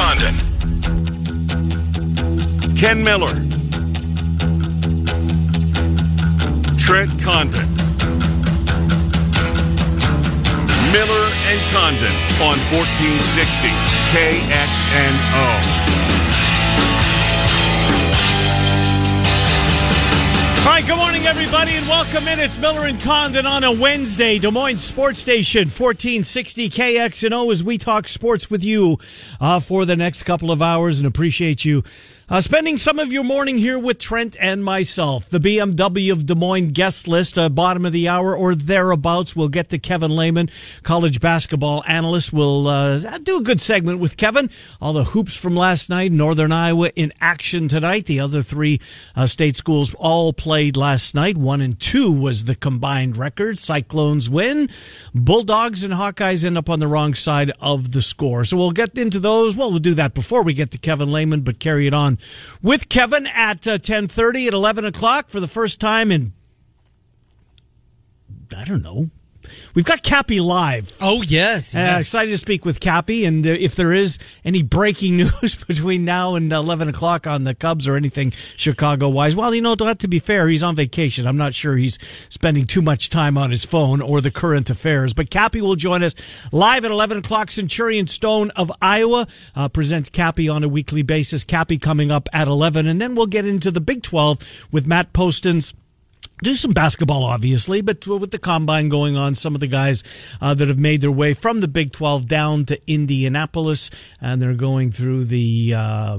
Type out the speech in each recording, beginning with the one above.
Condon. Ken Miller. Trent Condon. Miller and Condon on 1460 KXNO. All right, good morning, everybody, and welcome in. It's Miller and Condon on a Wednesday, Des Moines Sports Station, 1460 KXNO, as we talk sports with you uh, for the next couple of hours and appreciate you uh, spending some of your morning here with Trent and myself. The BMW of Des Moines guest list, uh, bottom of the hour or thereabouts. We'll get to Kevin Lehman, college basketball analyst. We'll uh, do a good segment with Kevin. All the hoops from last night, Northern Iowa in action tonight. The other three uh, state schools all played last night. One and two was the combined record. Cyclones win. Bulldogs and Hawkeyes end up on the wrong side of the score. So we'll get into those. Well, we'll do that before we get to Kevin Lehman, but carry it on with Kevin at uh, 1030 at 11 o'clock for the first time in, I don't know, We've got Cappy live. Oh yes, yes. Uh, excited to speak with Cappy, and uh, if there is any breaking news between now and eleven o'clock on the Cubs or anything Chicago wise, well, you know, to be fair, he's on vacation. I'm not sure he's spending too much time on his phone or the current affairs. But Cappy will join us live at eleven o'clock. Centurion Stone of Iowa uh, presents Cappy on a weekly basis. Cappy coming up at eleven, and then we'll get into the Big Twelve with Matt Postins do some basketball, obviously, but with the combine going on, some of the guys uh, that have made their way from the Big 12 down to Indianapolis, and they're going through the. Uh,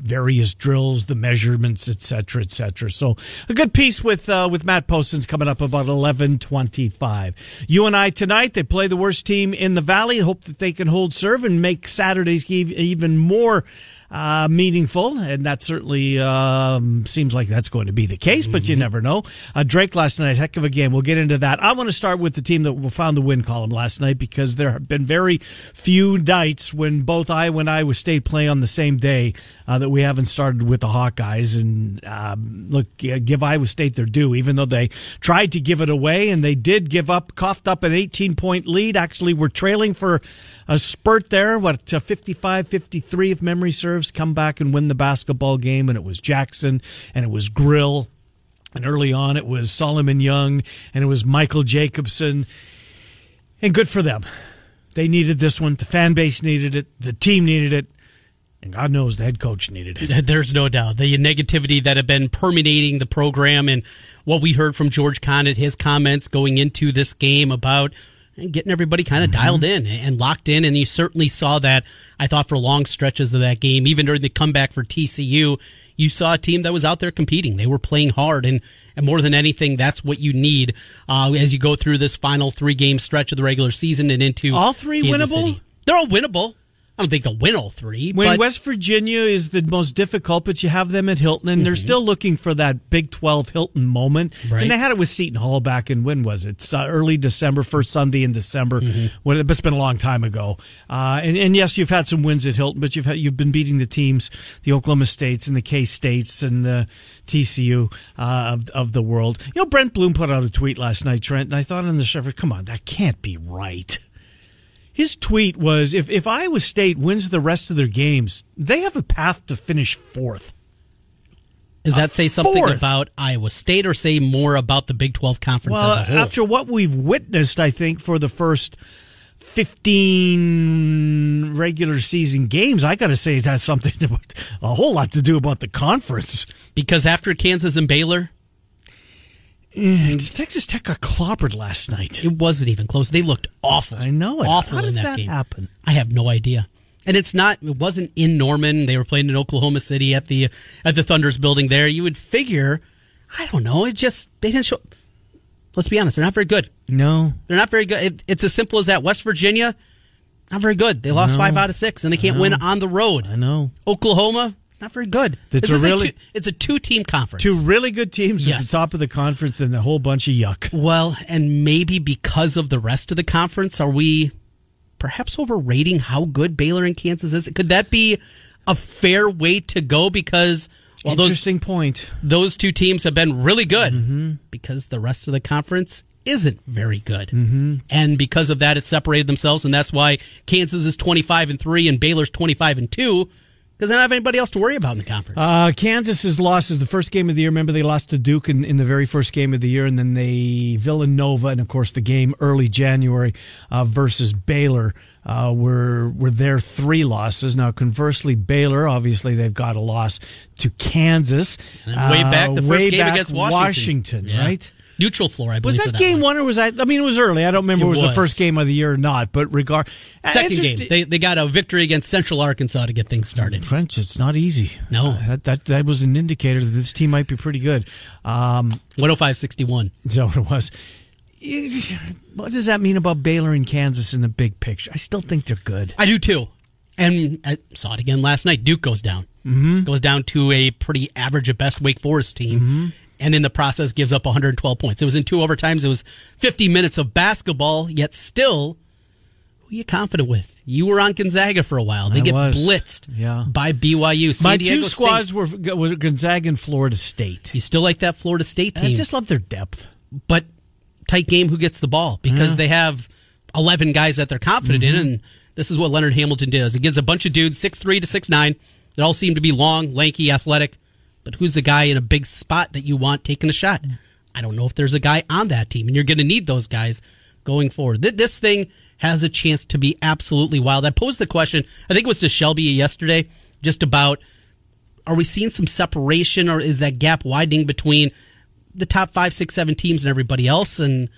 various drills, the measurements, etc., etc. So a good piece with uh, with Matt Postins coming up about eleven twenty five. You and I tonight. They play the worst team in the valley. Hope that they can hold serve and make Saturdays even more uh, meaningful, and that certainly um, seems like that's going to be the case. But you mm-hmm. never know. Uh, Drake last night, heck of a game. We'll get into that. I want to start with the team that found the win column last night because there have been very few nights when both Iowa and Iowa State play on the same day uh, that we haven't started with the Hawkeyes. And um, look, give Iowa State their due, even though they tried to give it away and they did give up, coughed up an 18 point lead. Actually, were trailing for a spurt there, what, uh, 55 53 if memory serves, come back and win the basketball game. And it was Jackson and it was Grill. And early on, it was Solomon Young and it was Michael Jacobson. And good for them. They needed this one. The fan base needed it. The team needed it. And God knows the head coach needed it. There's no doubt. The negativity that had been permeating the program and what we heard from George Conditt, his comments going into this game about getting everybody kind of mm-hmm. dialed in and locked in. And you certainly saw that, I thought, for long stretches of that game. Even during the comeback for TCU, you saw a team that was out there competing. They were playing hard. And, and more than anything, that's what you need uh, as you go through this final three game stretch of the regular season and into all three Kansas winnable. City. They're all winnable. I don't think they'll win all three. When West Virginia is the most difficult, but you have them at Hilton, and mm-hmm. they're still looking for that Big 12 Hilton moment. Right. And they had it with Seton Hall back in, when was it? Uh, early December, first Sunday in December. Mm-hmm. When it's been a long time ago. Uh, and, and, yes, you've had some wins at Hilton, but you've had, you've been beating the teams, the Oklahoma States and the K States and the TCU uh, of, of the world. You know, Brent Bloom put out a tweet last night, Trent, and I thought in the show, come on, that can't be right. His tweet was if, if Iowa State wins the rest of their games, they have a path to finish fourth. Does that uh, say something fourth. about Iowa State or say more about the Big 12 conference well, as a whole? After what we've witnessed, I think, for the first 15 regular season games, I got to say it has something, to, a whole lot to do about the conference. Because after Kansas and Baylor, Mm. Texas Tech got clobbered last night. It wasn't even close. They looked awful. I know it. Awful How does in that, that game. happen? I have no idea. And it's not. It wasn't in Norman. They were playing in Oklahoma City at the at the Thunder's building there. You would figure. I don't know. It just they didn't show. Let's be honest. They're not very good. No, they're not very good. It, it's as simple as that. West Virginia, not very good. They lost five out of six, and they can't win on the road. I know. Oklahoma, not very good. It's this a really a two, it's a two team conference. Two really good teams yes. at the top of the conference and a whole bunch of yuck. Well, and maybe because of the rest of the conference, are we perhaps overrating how good Baylor and Kansas is? Could that be a fair way to go? Because well, interesting those, point. Those two teams have been really good mm-hmm. because the rest of the conference isn't very good. Mm-hmm. And because of that, it separated themselves, and that's why Kansas is 25 and 3 and Baylor's 25 and 2 because they don't have anybody else to worry about in the conference. Uh, Kansas's loss is the first game of the year. Remember, they lost to Duke in, in the very first game of the year, and then they Villanova, and of course the game early January uh, versus Baylor. Uh, were were their three losses. Now, conversely, Baylor obviously they've got a loss to Kansas. And way back the Uh, first game back against Washington, Washington, Yeah. right? Neutral floor, I Was believe. that, for game one. one or was that? I mean, it was early. I don't remember. It It was, the first game of the year or not. But regard uh, Second game, they they got a victory against Central Arkansas to get things started. French, it's not easy. No. Uh, that, that that was an indicator that this team might be pretty good. Um, 105-61. is that what it was? What does that mean about Baylor and Kansas in the big picture? I still think they're good. I do too. And I saw it again last night. Duke goes down. Mm-hmm. Goes down to a pretty average at best Wake Forest team. Mm-hmm. And in the process gives up 112 points. It was in two overtimes. It was 50 minutes of basketball, yet still, who are you confident with? You were on Gonzaga for a while. They I get was. blitzed Yeah. by BYU. San My Diego two State. squads were, were Gonzaga and Florida State. You still like that Florida State team? I just love their depth. but tight game who gets the ball because they have 11 guys that they're confident in mm-hmm. and this is what Leonard Hamilton does. He gives a bunch of dudes 6'3 to 6'9 They all seem to be long, lanky, athletic, but who's the guy in a big spot that you want taking a shot? I don't know if there's a guy on that team and you're going to need those guys going forward. Th- This thing has a chance to be absolutely wild. I posed the question, I think it was to Shelby yesterday, just about are we seeing some separation or is that gap widening between the top five, six, seven teams and everybody else? And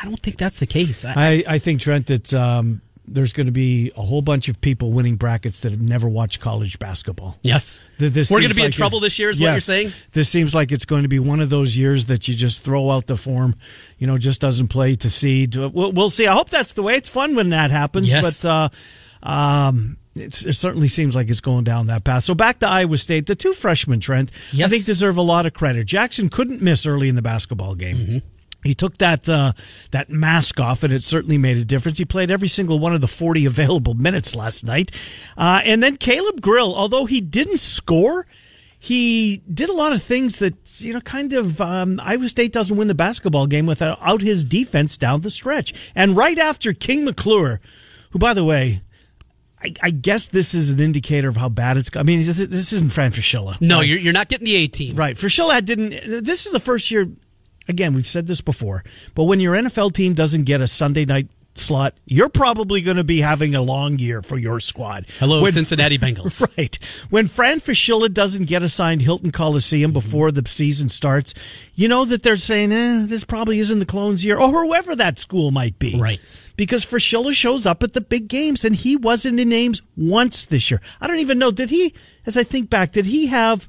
I don't think that's the case. I, I, I think Trent that um, there's going to be a whole bunch of people winning brackets that have never watched college basketball. yes, this we're going to be in trouble this year, is what you're saying. This seems like it's going to be one of those years that you just throw out the form, you know, just doesn't play to seed. Uh, We'll, we'll see. I hope that's the way. It's fun when that happens, Yes. but uh, um, it's, it certainly seems like it's going down that path. So back to Iowa State, the two freshmen, Trent, I think deserve a lot of credit. Jackson couldn't miss early in the basketball game. Mm-hmm. He took that uh, that mask off, and it certainly made a difference. He played every single one of the forty available minutes last night, uh, and then Caleb Grill, although he didn't score, he did a lot of things that you know, kind of um, Iowa State doesn't win the basketball game without his defense down the stretch. And right after King McClure, who, by the way. I, I guess this is an indicator of how bad it's. I mean, this, this isn't Fran Fraschilla. No, Right. you're, you're not getting the A team. Right. Fraschilla didn't. This is the first year. Again, we've said this before, but when your NFL team doesn't get a Sunday night slot, you're probably going to be having a long year for your squad. Hello, When- Cincinnati Bengals. Right. When Fran Fraschilla doesn't get assigned Hilton Coliseum before the season starts, you know that they're saying, eh, this probably isn't the clones year, or whoever that school might be. Right. Because Fraschilla shows up at the big games, and he wasn't in names once this year. I don't even know, did he, as I think back, did he have,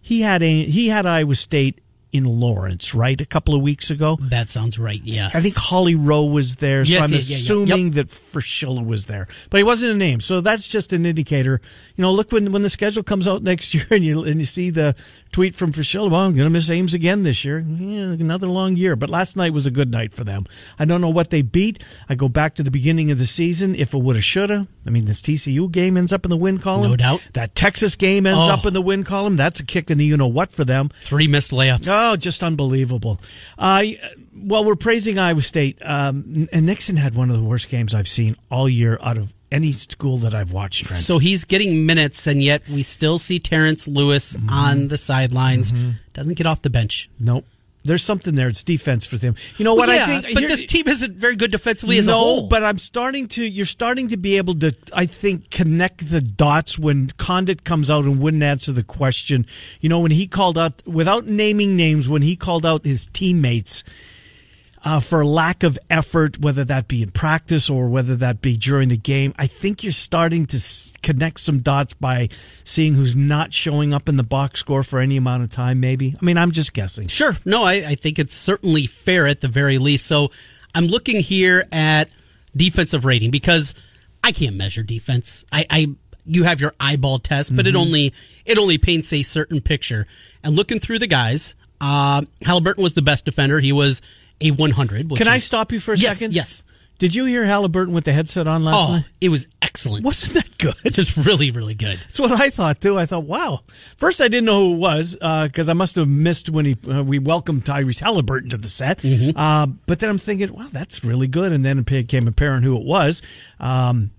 he had a, he had Iowa State in Lawrence, right? A couple of weeks ago. That sounds right. Yes. I think Holly Rowe was there, so I'm yeah. assuming Yep. that Fraschilla was there, but he wasn't a name. So that's just an indicator. You know, look when when the schedule comes out next year, and you and you see the tweet from Fraschilla, well, I'm going to miss Ames again this year. Yeah, another long year. But last night was a good night for them. I don't know what they beat. I go back to the beginning of the season. If it woulda, shoulda. I mean, this TCU game ends up in the win column. No doubt. That Texas game ends Oh. up in the win column. That's a kick in the you know what for them. three missed layups. Oh, just unbelievable. Uh, well, we're praising Iowa State, um, and Nixon had one of the worst games I've seen all year out of any school that I've watched. Trent. So he's getting minutes, and yet we still see Terrence Lewis Mm-hmm. on the sidelines. Doesn't get off the bench. nope. There's something there. It's defense for them. You know what Well, yeah, I think? but this team isn't very good defensively as no, a whole. but I'm starting to. You're starting to be able to. I think connect the dots when Conditt comes out and wouldn't answer the question. You know when he called out without naming names when he called out his teammates. Uh, for lack of effort, whether that be in practice or whether that be during the game, I think you're starting to s- connect some dots by seeing who's not showing up in the box score for any amount of time. Maybe. I mean, I'm just guessing. Sure. No, I, I think it's certainly fair at the very least. So I'm looking here at defensive rating because I can't measure defense. I, I you have your eyeball test, but Mm-hmm. it only it only paints a certain picture. And looking through the guys, uh, Halliburton was the best defender. He was a 100. which Can I is- stop you for a yes, second? Yes. Did you hear Halliburton with the headset on last night? Oh, night? it was excellent. Wasn't that good? It was really, really good. That's what I thought too. I thought, wow. First, I didn't know who it was because I must have missed when he uh, we welcomed Tyrese Halliburton to the set. Mm-hmm. Uh, but then I'm thinking, wow, that's really good. And then it became apparent who it was. Um,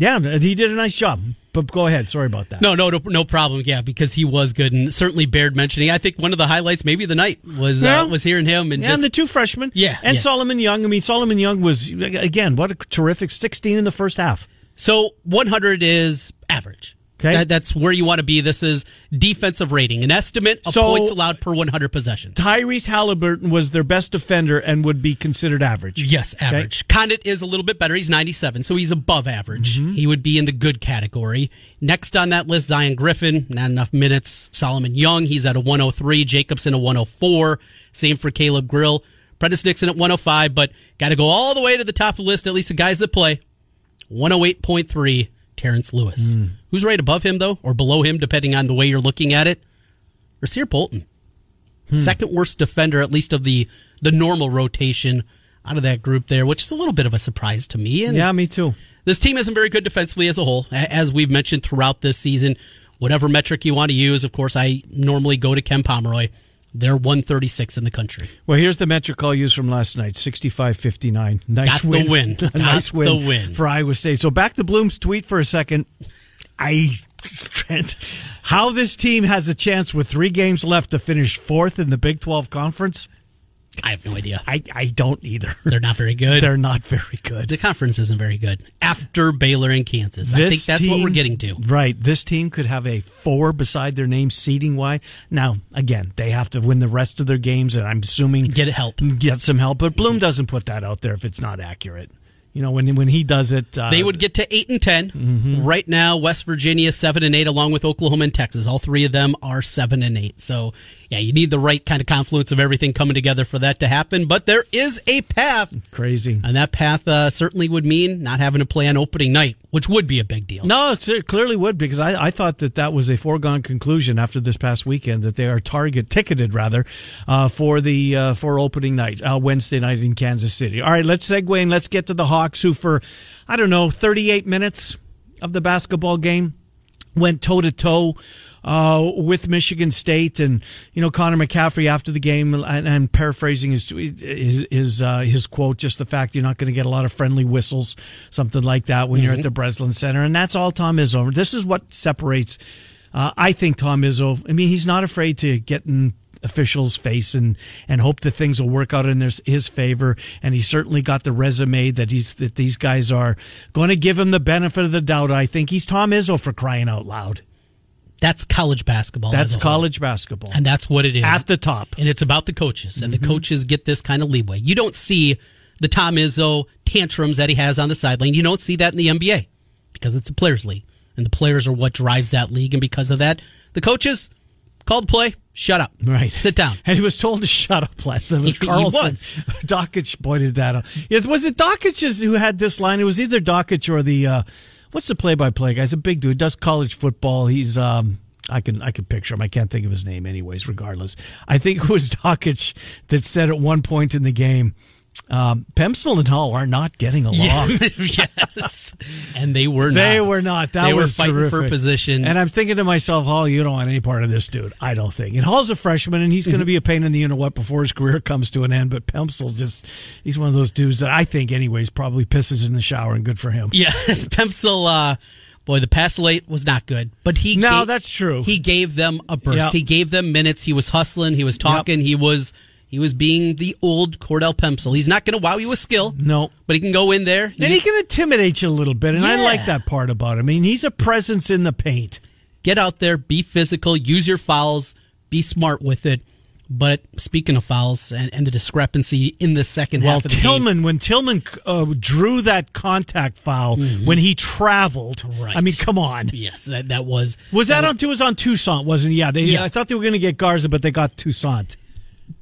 yeah, he did a nice job. But go ahead. Sorry about that. No, no, no, no problem. Yeah, because he was good, and certainly bared mentioning. I think one of the highlights, maybe the night, was Yeah. uh, was hearing him and Yeah, just and the two freshmen. Yeah, and yeah. Solomon Young. I mean, Solomon Young was again what a terrific 16 in the first half. So 100 is average. Okay. That- that's where you want to be. This is defensive rating, an estimate of So- points allowed per 100 possessions. Tyrese Halliburton was their best defender and would be considered average. Yes, average. Conditt is a little bit better. He's 97, so he's above average. Mm-hmm. He would be in the good category. Next on that list, Zion Griffin, not enough minutes. Solomon Young, he's at a 103. Jacobson, a 104. Same for Caleb Grill. Prentiss Nixon at 105, but got to go all the way to the top of the list, at least the guys that play. 108.3, Terrence Lewis. Hmm. Who's right above him, though, or below him, depending on the way you're looking at it? Rasir Bolton. Hmm. Second worst defender, at least of the, the normal rotation out of that group there, which is a little bit of a surprise to me. And Yeah, me too. this team isn't very good defensively as a whole, as we've mentioned throughout this season. Whatever metric you want to use, of course, I normally go to Ken Pomeroy. They're 136 in the country. Well, here's the metric I'll use from last night 65 59. Nice Got the win. win. Nice win, the win. for Iowa State. So back to Bloom's tweet for a second. I. How this team has a chance with three games left to finish fourth in the Big 12 conference, I have no idea. I, I don't either. They're not very good. They're not very good. the conference isn't very good. After Baylor and Kansas, I think This that's what we're getting to. Right. This team could have a four beside their name seating wide. Now, again, they have to win the rest of their games, and I'm assuming Get help. get some help. But Bloom mm-hmm. doesn't put that out there if it's not accurate. You know, when when he does it, uh, They would get to eight and 10 Mm-hmm. Right now, West Virginia seven and eight, along with Oklahoma and Texas. All three of them are seven and eight. So, yeah, you need the right kind of confluence of everything coming together for that to happen. But there is a path, crazy. and that path uh, certainly would mean not having to play on opening night, which would be a big deal. No, it clearly would because I, I thought that that was a foregone conclusion after this past weekend that they are target ticketed rather uh, for the uh, for opening night uh, Wednesday night in Kansas City. All right, let's segue and let's get to the Hawks who for I don't know 38 minutes of the basketball game went toe to toe uh, with Michigan State, and you know Connor McCaffery after the game, and, and paraphrasing his his his, uh, his quote, just the fact you're not going to get a lot of friendly whistles, something like that, when you're at the Breslin Center, and that's all Tom Izzo. This is what separates. Uh, I think Tom Izzo. I mean, he's not afraid to get in officials' face and and hope that things will work out in their, his favor. And he's certainly got the resume that he's that these guys are going to give him the benefit of the doubt. I think he's Tom Izzo for crying out loud. That's college basketball. That's college basketball And that's what it is. at the top. and it's about the coaches, and Mm-hmm. the coaches get this kind of leeway. You don't see the Tom Izzo tantrums that he has on the sideline. You don't see that in the NBA because it's a players' league, and the players are what drives that league. And because of that, the coaches called play. Shut up. Right. Sit down. And he was told to shut up last night. It was He Carlson. was. Dakich pointed that out. It was it Dakich who had this line. It was either Dakich or the uh, what's the play-by-play guy? He's a big dude. Does college football. He's um. I can I can picture him. I can't think of his name, anyways. Regardless, I think it was Dakich that said at one point in the game, um, Pemsl and Hall are not getting along. yes. And they were not. They were not. That They were was fighting for position. And I'm thinking to myself, Hall, you don't want any part of this dude. I don't think. And Hall's a freshman, and he's going to be a pain in the you know what before his career comes to an end. But Pemsl's just, he's one of those dudes that I think, anyways, probably pisses in the shower, and good for him. Yeah, Pemsl, uh, boy, the pass late was not good, but he No, gave- that's true. He gave them a burst. Yep. He gave them minutes. He was hustling. He was talking. He was he was being the old Cordell Pemsl. He's not going to wow you with skill. No. but he can go in there. And he can intimidate you a little bit, and I like that part about him. I mean, he's a presence in the paint. get out there, be physical, use your fouls, be smart with it. But speaking of fouls and, and the discrepancy in the second Well, half of the game, Tillman, when Tillman uh, drew that contact foul when he traveled, Mm-hmm. Right. I mean, come on. yes, that that was Was that on? It was on Toussaint, wasn't it? Yeah, they, Yeah. I thought they were going to get Garza, but they got Toussaint.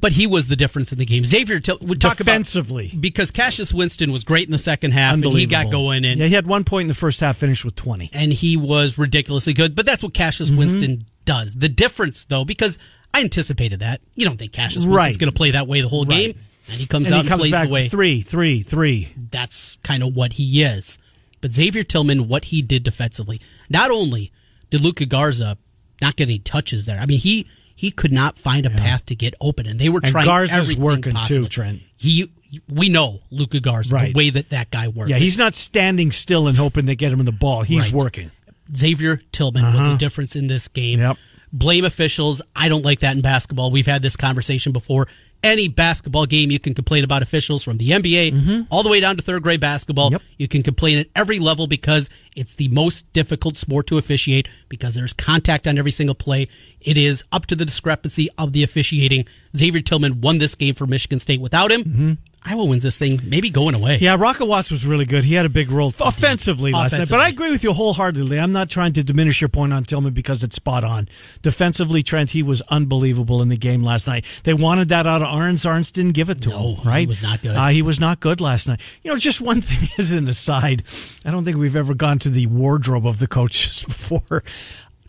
But he was the difference in the game. Xavier, Till- we talk Defensively. about because Cassius Winston was great in the second half, and he got going and yeah, he had one point in the first half, finished with twenty. and he was ridiculously good. But that's what Cassius Mm-hmm. Winston does. The difference, though, because I anticipated that. You don't think Cassius Winston's Right. going to play that way the whole Right. game. and he comes and out he comes and plays back the way three, three, three. that's kind of what he is. But Xavier Tillman, what he did defensively, not only did Luka Garza not get any touches there. I mean, he he could not find a path to get open, and they were And trying. Garza's everything working too, possible. Trent. He, we know Luka Garza, Right. the way that that guy works. Yeah, he's not standing still and hoping they get him in the ball. He's Right. working. Xavier Tillman was the difference in this game. Uh-huh. Yep. Blame officials. I don't like that in basketball. We've had this conversation before. Any basketball game, you can complain about officials from the NBA all the way down to third grade basketball. Mm-hmm. Yep. You can complain at every level because it's the most difficult sport to officiate because there's contact on every single play. It is up to the discrepancy of the officiating. Xavier Tillman won this game for Michigan State. Without him, Iowa wins this thing, maybe going away. Yeah, Rocket Watts was really good. He had a big role offensively last night. But I agree with you wholeheartedly. I'm not trying to diminish your point on Tillman because it's spot on. Defensively, Trent, he was unbelievable in the game last night. They wanted that out of Arns. Arns didn't give it to No, him, right? he was not good. Uh, he was not good last night. You know, just one thing as an aside, I don't think we've ever gone to the wardrobe of the coaches before.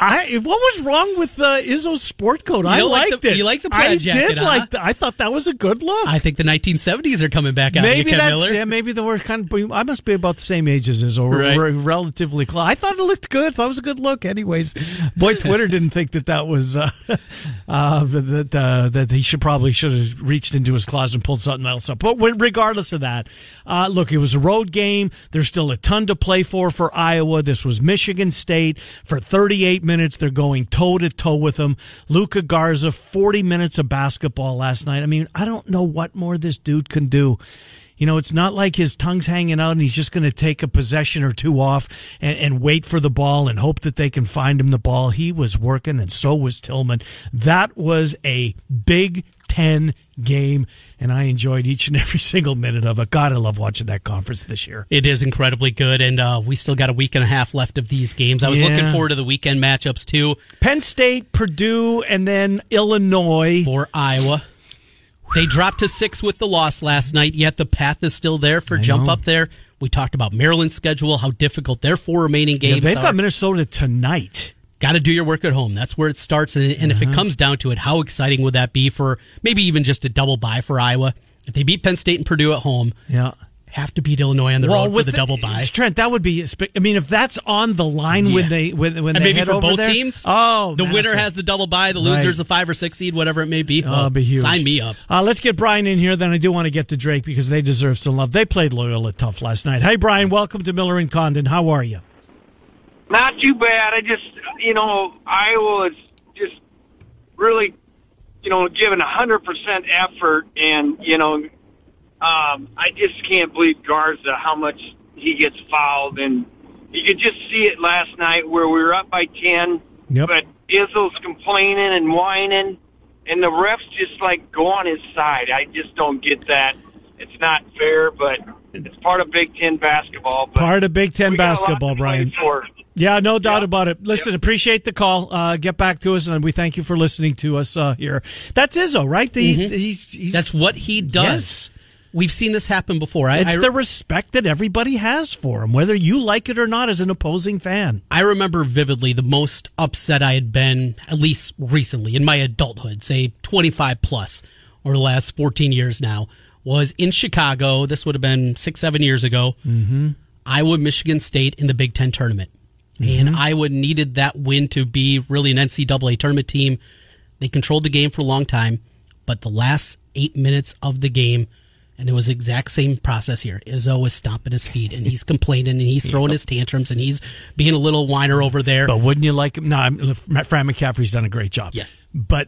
I what was wrong with uh, Izzo's sport coat? I don't like liked the- it. you like the I plaid jacket, did huh? like. The, I thought that was a good look. I think the 1970s are coming back out. Maybe that's Miller. yeah. Maybe the word kind of. I must be about the same age as Izzo, Right. we're relatively close. I thought it looked good. Thought it was a good look. Anyways, boy, Twitter didn't think that that was uh, uh, that uh, that he should probably should have reached into his closet and pulled something else up. But regardless of that, uh, look, it was a road game. There's still a ton to play for for Iowa. This was Michigan State for 38 minutes. They're going toe to toe with them. Luka Garza, 40 minutes of basketball last night. I mean, I don't know what more this dude can do. You know, it's not like his tongue's hanging out and he's just going to take a possession or two off and, and wait for the ball and hope that they can find him the ball. He was working and so was Tillman. That was a Big Ten game and I enjoyed each and every single minute of it. God, I love watching that conference this year. It is incredibly good, and uh, we still got a week and a half left of these games. I was Yeah. looking forward to the weekend matchups too Penn State, Purdue, and then Illinois. for Iowa. They dropped to six with the loss last night, yet the path is still there for jump know. up there. We talked about Maryland's schedule, how difficult their four remaining Yeah, games they've are. got Minnesota tonight. Got to do your work at home. That's where it starts. And, and Uh-huh. if it comes down to it, how exciting would that be for maybe even just a double bye for Iowa? If they beat Penn State and Purdue at home, Yeah. Have to beat Illinois on the road for the double bye. Trent, that would be. I mean, if that's on the line Yeah. when they when, when And they maybe head for over both there- teams. Oh, the winner has the double bye. The Right. loser's the five or six seed, whatever it may be. Oh, it'd be huge. Sign me up. Uh, let's get Brian in here. Then I do want to get to Drake because they deserve some love. They played Loyola tough last night. Hey, Brian, welcome to Miller and Condon. How are you? Not too bad. I just, you know, Iowa is just really, you know, giving a hundred percent effort, and you know, um, I just can't believe Garza how much he gets fouled, and you could just see it last night where we were up by ten, Yep. but Izzo's complaining and whining, and the refs just like go on his side. I just don't get that. It's not fair, but it's part of Big Ten basketball. But Part of Big Ten we got a lot basketball, Brian. for. Yeah, no doubt Yep. about it. Listen, appreciate the call. Uh, get back to us, and we thank you for listening to us uh, here. That's Izzo, right? The, he's, he's, Mm-hmm. That's what he does. Yes. We've seen this happen before. I, it's I, the respect that everybody has for him, whether you like it or not as an opposing fan. I remember vividly the most upset I had been, at least recently in my adulthood, say 25 plus, or the last 14 years now, was in Chicago. This would have been six, seven years ago. Mm-hmm. Iowa, Michigan State in the Big Ten tournament. And Iowa needed that win to be really an NCAA tournament team. They controlled the game for a long time, but the last eight minutes of the game, and it was the exact same process here. Izzo is stomping his feet and he's complaining and he's throwing his tantrums and he's being a little whiner over there. But wouldn't you like him? No, I'm- Fran McCaffery's done a great job. Yes. But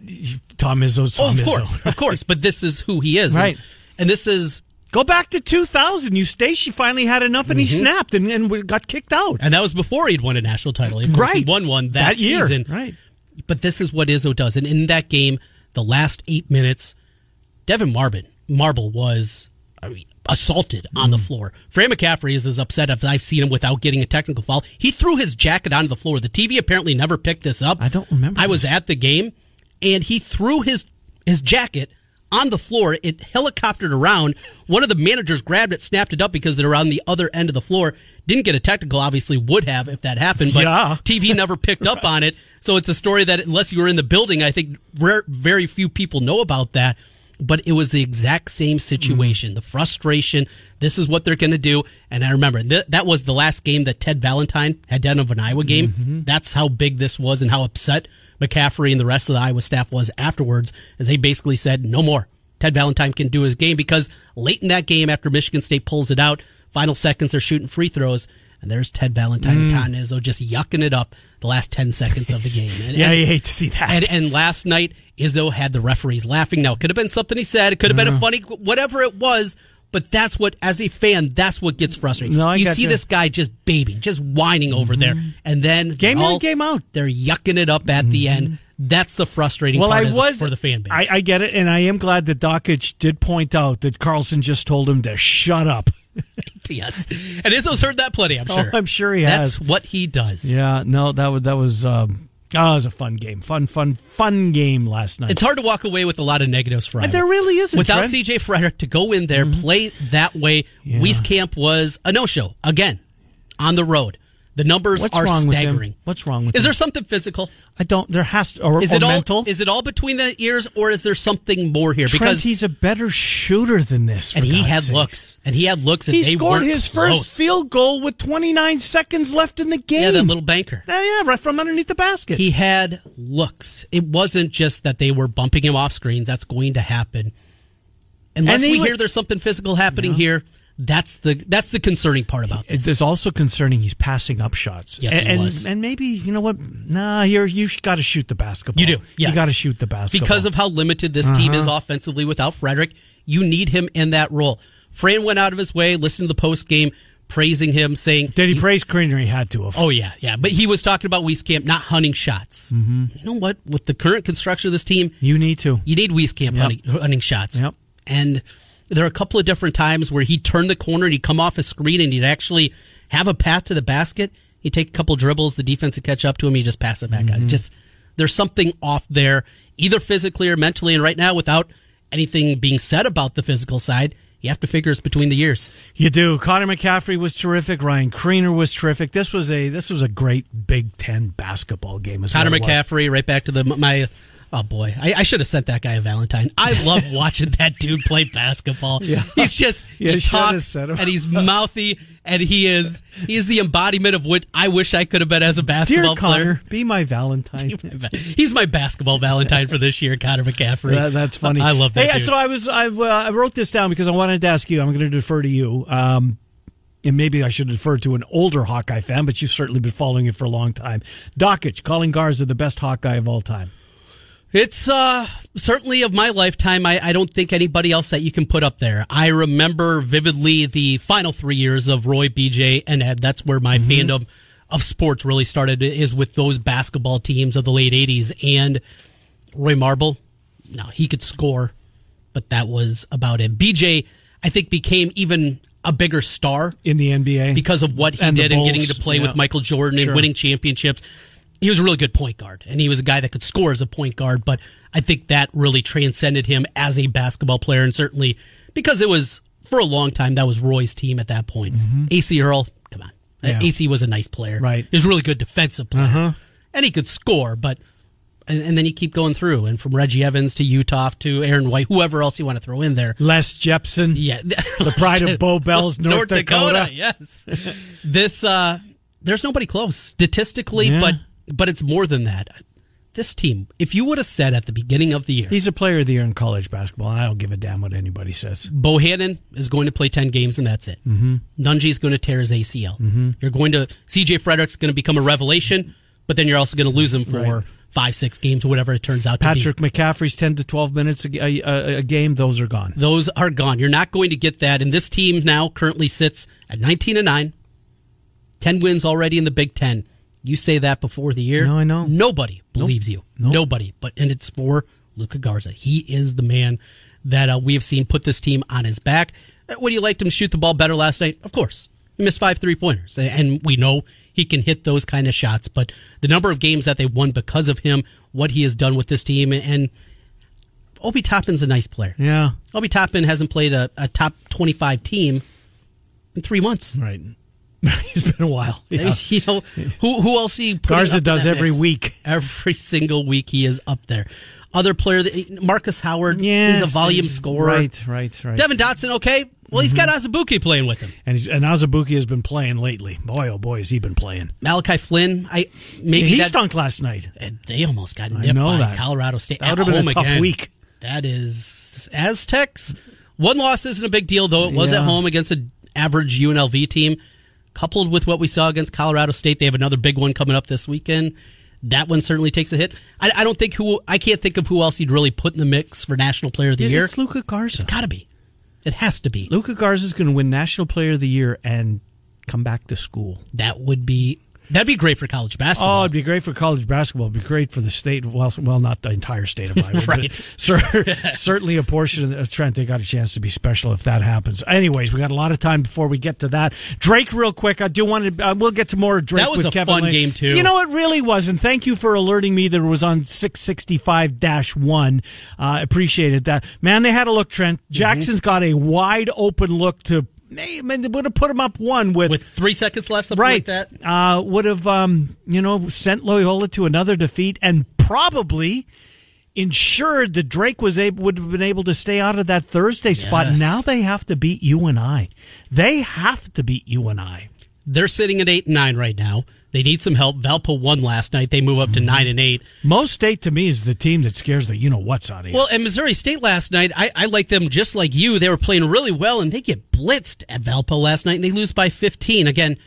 Tom Izzo's Oh, Tom of course, of course. But this is who he is, Right. And, and this is, Go back to 2000. Eustace finally had enough and he Mm-hmm. snapped and, and got kicked out. and that was before he'd won a national title. Of course, he won one that, That year. season. Right. But this is what Izzo does. And in that game, the last eight minutes, Devyn Marble, Marble was I mean, assaulted on Mm. the floor. Fran McCaffery is as upset as I've seen him without getting a technical foul. He threw his jacket onto the floor. The TV apparently never picked this up. I don't remember I was this. at the game, and he threw his his jacket on the floor. It helicoptered around. One of the managers grabbed it, snapped it up because they're on the other end of the floor. Didn't get a technical, obviously would have if that happened, but Yeah. TV never picked up on it. So it's a story that unless you were in the building, I think very few people know about that. But it was the exact same situation. Mm-hmm. The frustration. This is what they're going to do. And I remember th- that was the last game that Ted Valentine had done of an Iowa game. Mm-hmm. That's how big this was and how upset McCaffery and the rest of the Iowa staff was afterwards, as they basically said, no more. Ted Valentine can do his game because late in that game, after Michigan State pulls it out, final seconds they're shooting free throws. And there's Ted Valentine and mm. Todd Izzo just yucking it up the last 10 seconds of the game. And, Yeah, and- you hate to see that. and, and last night, Izzo had the referees laughing. Now, it could have been something he said. It could have been a funny, whatever it was. But that's what, as a fan, that's what gets frustrating. No, you see you. this guy just babying, just whining over there, mm-hmm. and then Game they're in, game out. They're yucking it up at the mm-hmm. end. That's the frustrating well, part I was for the fan base. I, I get it, and I am glad that Dakich did point out that Carlson just told him to shut up. yes, and Izzo's heard that plenty. I'm Oh, sure. I'm sure he That's has. That's what he does. Yeah, no, that was that was um, oh, it was a fun game, fun, fun, fun game last night. It's hard to walk away with a lot of negatives for And Iowa. there really isn't Without Trent. Mm-hmm. CJ Fredrick to go in there, play that way, Yeah. Wieskamp was a no-show again on the road. The numbers What's are wrong staggering. What's wrong with Is him? there something physical? I don't. There has to, or, Is or it all mental. is it all between the ears or is there something more here? Trent, Because he's a better shooter than this, and he God's had sakes. looks. And he had looks and He scored his close. first field goal with 29 seconds left in the game. Yeah, that little banker. Yeah, yeah, right from underneath the basket. He had looks. It wasn't just that they were bumping him off screens. That's going to happen. Unless we would- hear there's something physical happening here, that's the that's the concerning part about this. It's also concerning he's passing up shots. Yes, and, he and, was. and maybe you know what? Nah, here you got to shoot the basketball. You do. Yes. You got to shoot the basketball because of how limited this team Uh-huh. is offensively without Fredrick. You need him in that role. Fran went out of his way. Listen to the post game praising him, saying, Did he praise Kriener? He had to have. "Oh yeah, yeah." But he was talking about Wieskamp not hunting shots. Mm-hmm. You know what? With the current construction of this team, you need to. you need Wieskamp Yep. hunting, hunting shots. Yep. And there are a couple of different times where he'd turn the corner and he'd come off a screen and he'd actually have a path to the basket. He'd take a couple dribbles, the defense would catch up to him, he'd just pass it back Mm-hmm. out. Just there's something off there, either physically or mentally. And right now, without anything being said about the physical side, you have to figure it's between the years. You do. Connor McCaffery was terrific. Ryan Kriener was terrific. This was a this was a great Big Ten basketball game. Connor. McCaffery, right back to the my. Oh boy, I, I should have sent that guy a Valentine. I love watching that dude play basketball. Yeah. He's just You he talks and he's mouthy and he is he is the embodiment of what I wish I could have been as a Dear basketball Connor, player. be my Valentine. He's my basketball Valentine for this year, Connor McCaffery. That- that's funny. I love that. Hey, dude. so I was I, uh, I wrote this down because I wanted to ask you. I'm going to defer to you. Um, and maybe I should defer to an older Hawkeye fan, but you've certainly been following it for a long time. Dakich calling Garza the best Hawkeye of all time. It's uh, certainly of my lifetime. I, I don't think anybody else that you can put up there. I remember vividly the final three years of Roy, BJ, and Ed. That's where my fandom of sports really started. Is with those basketball teams of the late '80s and Roy Marble. No, he could score, but that was about it. BJ, I think, became even a bigger star in the NBA because of what he And did and getting to play yeah. with Michael Jordan and Sure. winning championships. He was a really good point guard, and he was a guy that could score as a point guard. But I think that really transcended him as a basketball player, and certainly because it was for a long time that was Roy's team at that point. Acie Earl, come on, Mm-hmm. Yeah. AC was a nice player, Right. He was a really good defensive player, Uh-huh. and he could score. But and, and then you keep going through, and from Reggie Evans to Utah to Aaron White, whoever else you want to throw in there. Les Jepsen, Yeah, the pride of Bowbells, North, Dakota. Yes, this uh, there's nobody close statistically, Yeah. but but it's more than that. This team, if you would have said at the beginning of the year, He's a player of the year in college basketball, and I don't give a damn what anybody says. Bohannon is going to play 10 games and that's it. Mm-hmm. Nunge's going to tear his ACL. Mm-hmm. You're going to, CJ Fredrick's going to become a revelation, but then you're also going to lose him for Right. five, six games or whatever it turns out to be. Patrick McCaffery's 10 to 12 minutes a, a, a- game, those are gone. Those are gone. You're not going to get that. And this team now currently sits at 19 and 9, 10 wins already in the Big Ten. You say that before the year. No, I know. Nobody believes you. Nope. Nobody. But and it's for Luka Garza. He is the man that uh, we have seen put this team on his back. Would you like him to shoot the ball better last night? Of course. He missed five three pointers, and we know he can hit those kind of shots. But the number of games that they won because of him, what he has done with this team, and Obi Toppin's a nice player. Yeah, Obi Toppin hasn't played a, a top 25 team in three months. right. it's been a while. Yeah. You know, who who else he Garza does every mix? week. Every single week he is up there. Other player, Markus Howard Yes, is a volume scorer. Right, right, right. Devon Dotson, okay. Well, he's mm-hmm. got Azubuike playing with him. and he's, and Azubuike has been playing lately. Boy, oh boy, has he been playing. Malachi Flynn, I maybe he that, stunk last night. and they almost got nipped by that. Colorado State. That at would have been home a tough again. week. That is Aztecs. One loss isn't a big deal, though. It was Yeah. at home against an average UNLV team. Coupled with what we saw against Colorado State, they have another big one coming up this weekend. That one certainly takes a hit. I, I don't think who I can't think of who else you'd really put in the mix for National Player of the Year. It's Luka Garza. It's Got to be. It has to be. Luka Garza is going to win National Player of the Year and come back to school. That would be that'd be great for college basketball. Oh, it'd be great for college basketball. It'd be great for the state. Well, well, not the entire state of Iowa, Right. cer- certainly a portion of Trent. They got a chance to be special if that happens. Anyways, we got a lot of time before we get to that. Drake, real quick. I do want to. Uh, we'll get to more Drake. That was with a Kevin fun Lane. game, too. You know, it really was, and thank you for alerting me that it was on six sixty five dash one. Uh, appreciated that, man. They had a look, Trent. Mm-hmm. Jackson's got a wide open look to. Hey, they would have put him up one with with three seconds left, something right. like that. Uh, would have, um, you know, sent Loyola to another defeat and probably ensured that Drake was able would have been able to stay out of that Thursday spot. Yes. Now they have to beat you and I. They have to beat you and I. They're sitting at eight and nine right now. They need some help. Valpo won last night. They move up to Mm-hmm. nine and eight. Most State to me is the team that scares the you know what's out of you. Well, and Missouri State last night, I, I like them just like you. They were playing really well, and they get blitzed at Valpo last night, and they lose by 15. Again,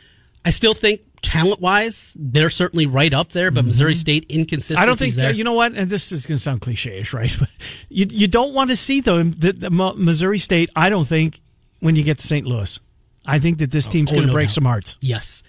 I still think talent wise, they're certainly right up there, but Missouri State inconsistency. Mm-hmm. I don't think there. you know what, and this is going to sound cliche-ish, right? But you you don't want to see them the, the Missouri State. I don't think when you get to St. Louis, I think that this team's oh, going to no break doubt. some hearts. Yes,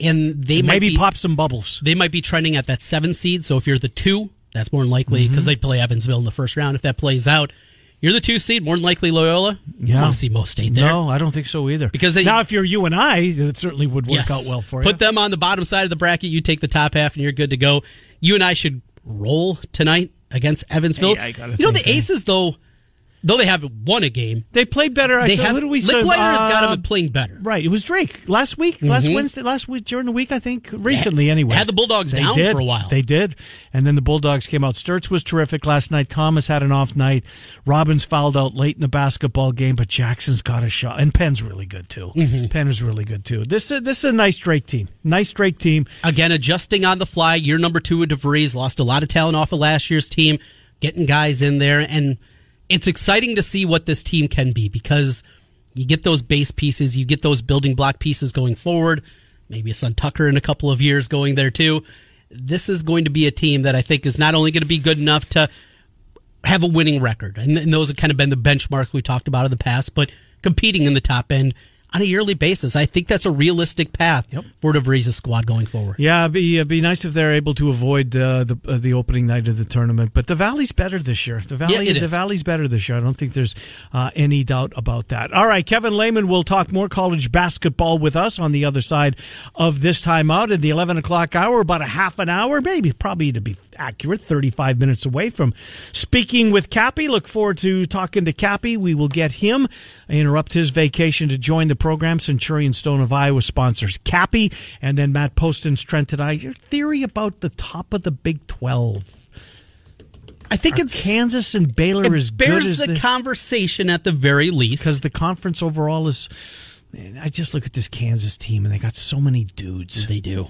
and they might Maybe be, pop some bubbles. They might be trending at that seven seed. So if you're the two, that's more than likely Mm-hmm. because they play Evansville in the first round. If that plays out, you're the two seed, more than likely Loyola. Yeah. I want to see Mo State there. No, I don't think so either. Because they- now, if you're you and I, it certainly would work Yes. out well for Put you. Put them on the bottom side of the bracket. You take the top half, and you're good to go. You and I should roll tonight against Evansville. Hey, you know the eh? Aces, though, though they haven't won a game, They played better. I they said, have. who do we Lick say? Blader has got Uh, them playing better. Right, it was Drake last week, last Wednesday, last week during the week. I think recently, anyway. had the Bulldogs they down did. for a while. They did, and then the Bulldogs came out. Sturtz was terrific last night. Thomas had an off night. Robbins fouled out late in the basketball game, but Jackson's got a shot, and Penn's really good too. Mm-hmm. Penn is really good too. This is this is a nice Drake team. Nice Drake team. Again, adjusting on the fly. Year number two of DeVries lost a lot of talent off of last year's team, getting guys in there, and it's exciting to see what this team can be because you get those base pieces, you get those building block pieces going forward. Maybe a Son Tucker in a couple of years going there too. This is going to be a team that I think is not only going to be good enough to have a winning record, and, and those have kind of been the benchmarks we talked about in the past, but competing in the top end on a yearly basis. I think that's a realistic path Yep. for DeVries' squad going forward. Yeah, it'd be, it'd be nice if they're able to avoid uh, the uh, the opening night of the tournament. But the Valley's better this year. The Valley, Yeah, the is. Valley's better this year. I don't think there's uh, any doubt about that. All right, Kevin Lehman will talk more college basketball with us on the other side of this timeout in the eleven o'clock hour. About a half an hour, maybe probably to be accurate, thirty five minutes away from speaking with Cappy. Look forward to talking to Cappy. We will get him interrupt his vacation to join the program. Centurion Stone of Iowa sponsors Cappy, and then Matt Poston's Trent tonight. Your theory about the top of the Big Twelve. I think Are it's Kansas and Baylor good bears as the, the conversation at the very least. because the conference overall is. Man, I just look at this Kansas team and they got so many dudes. they do.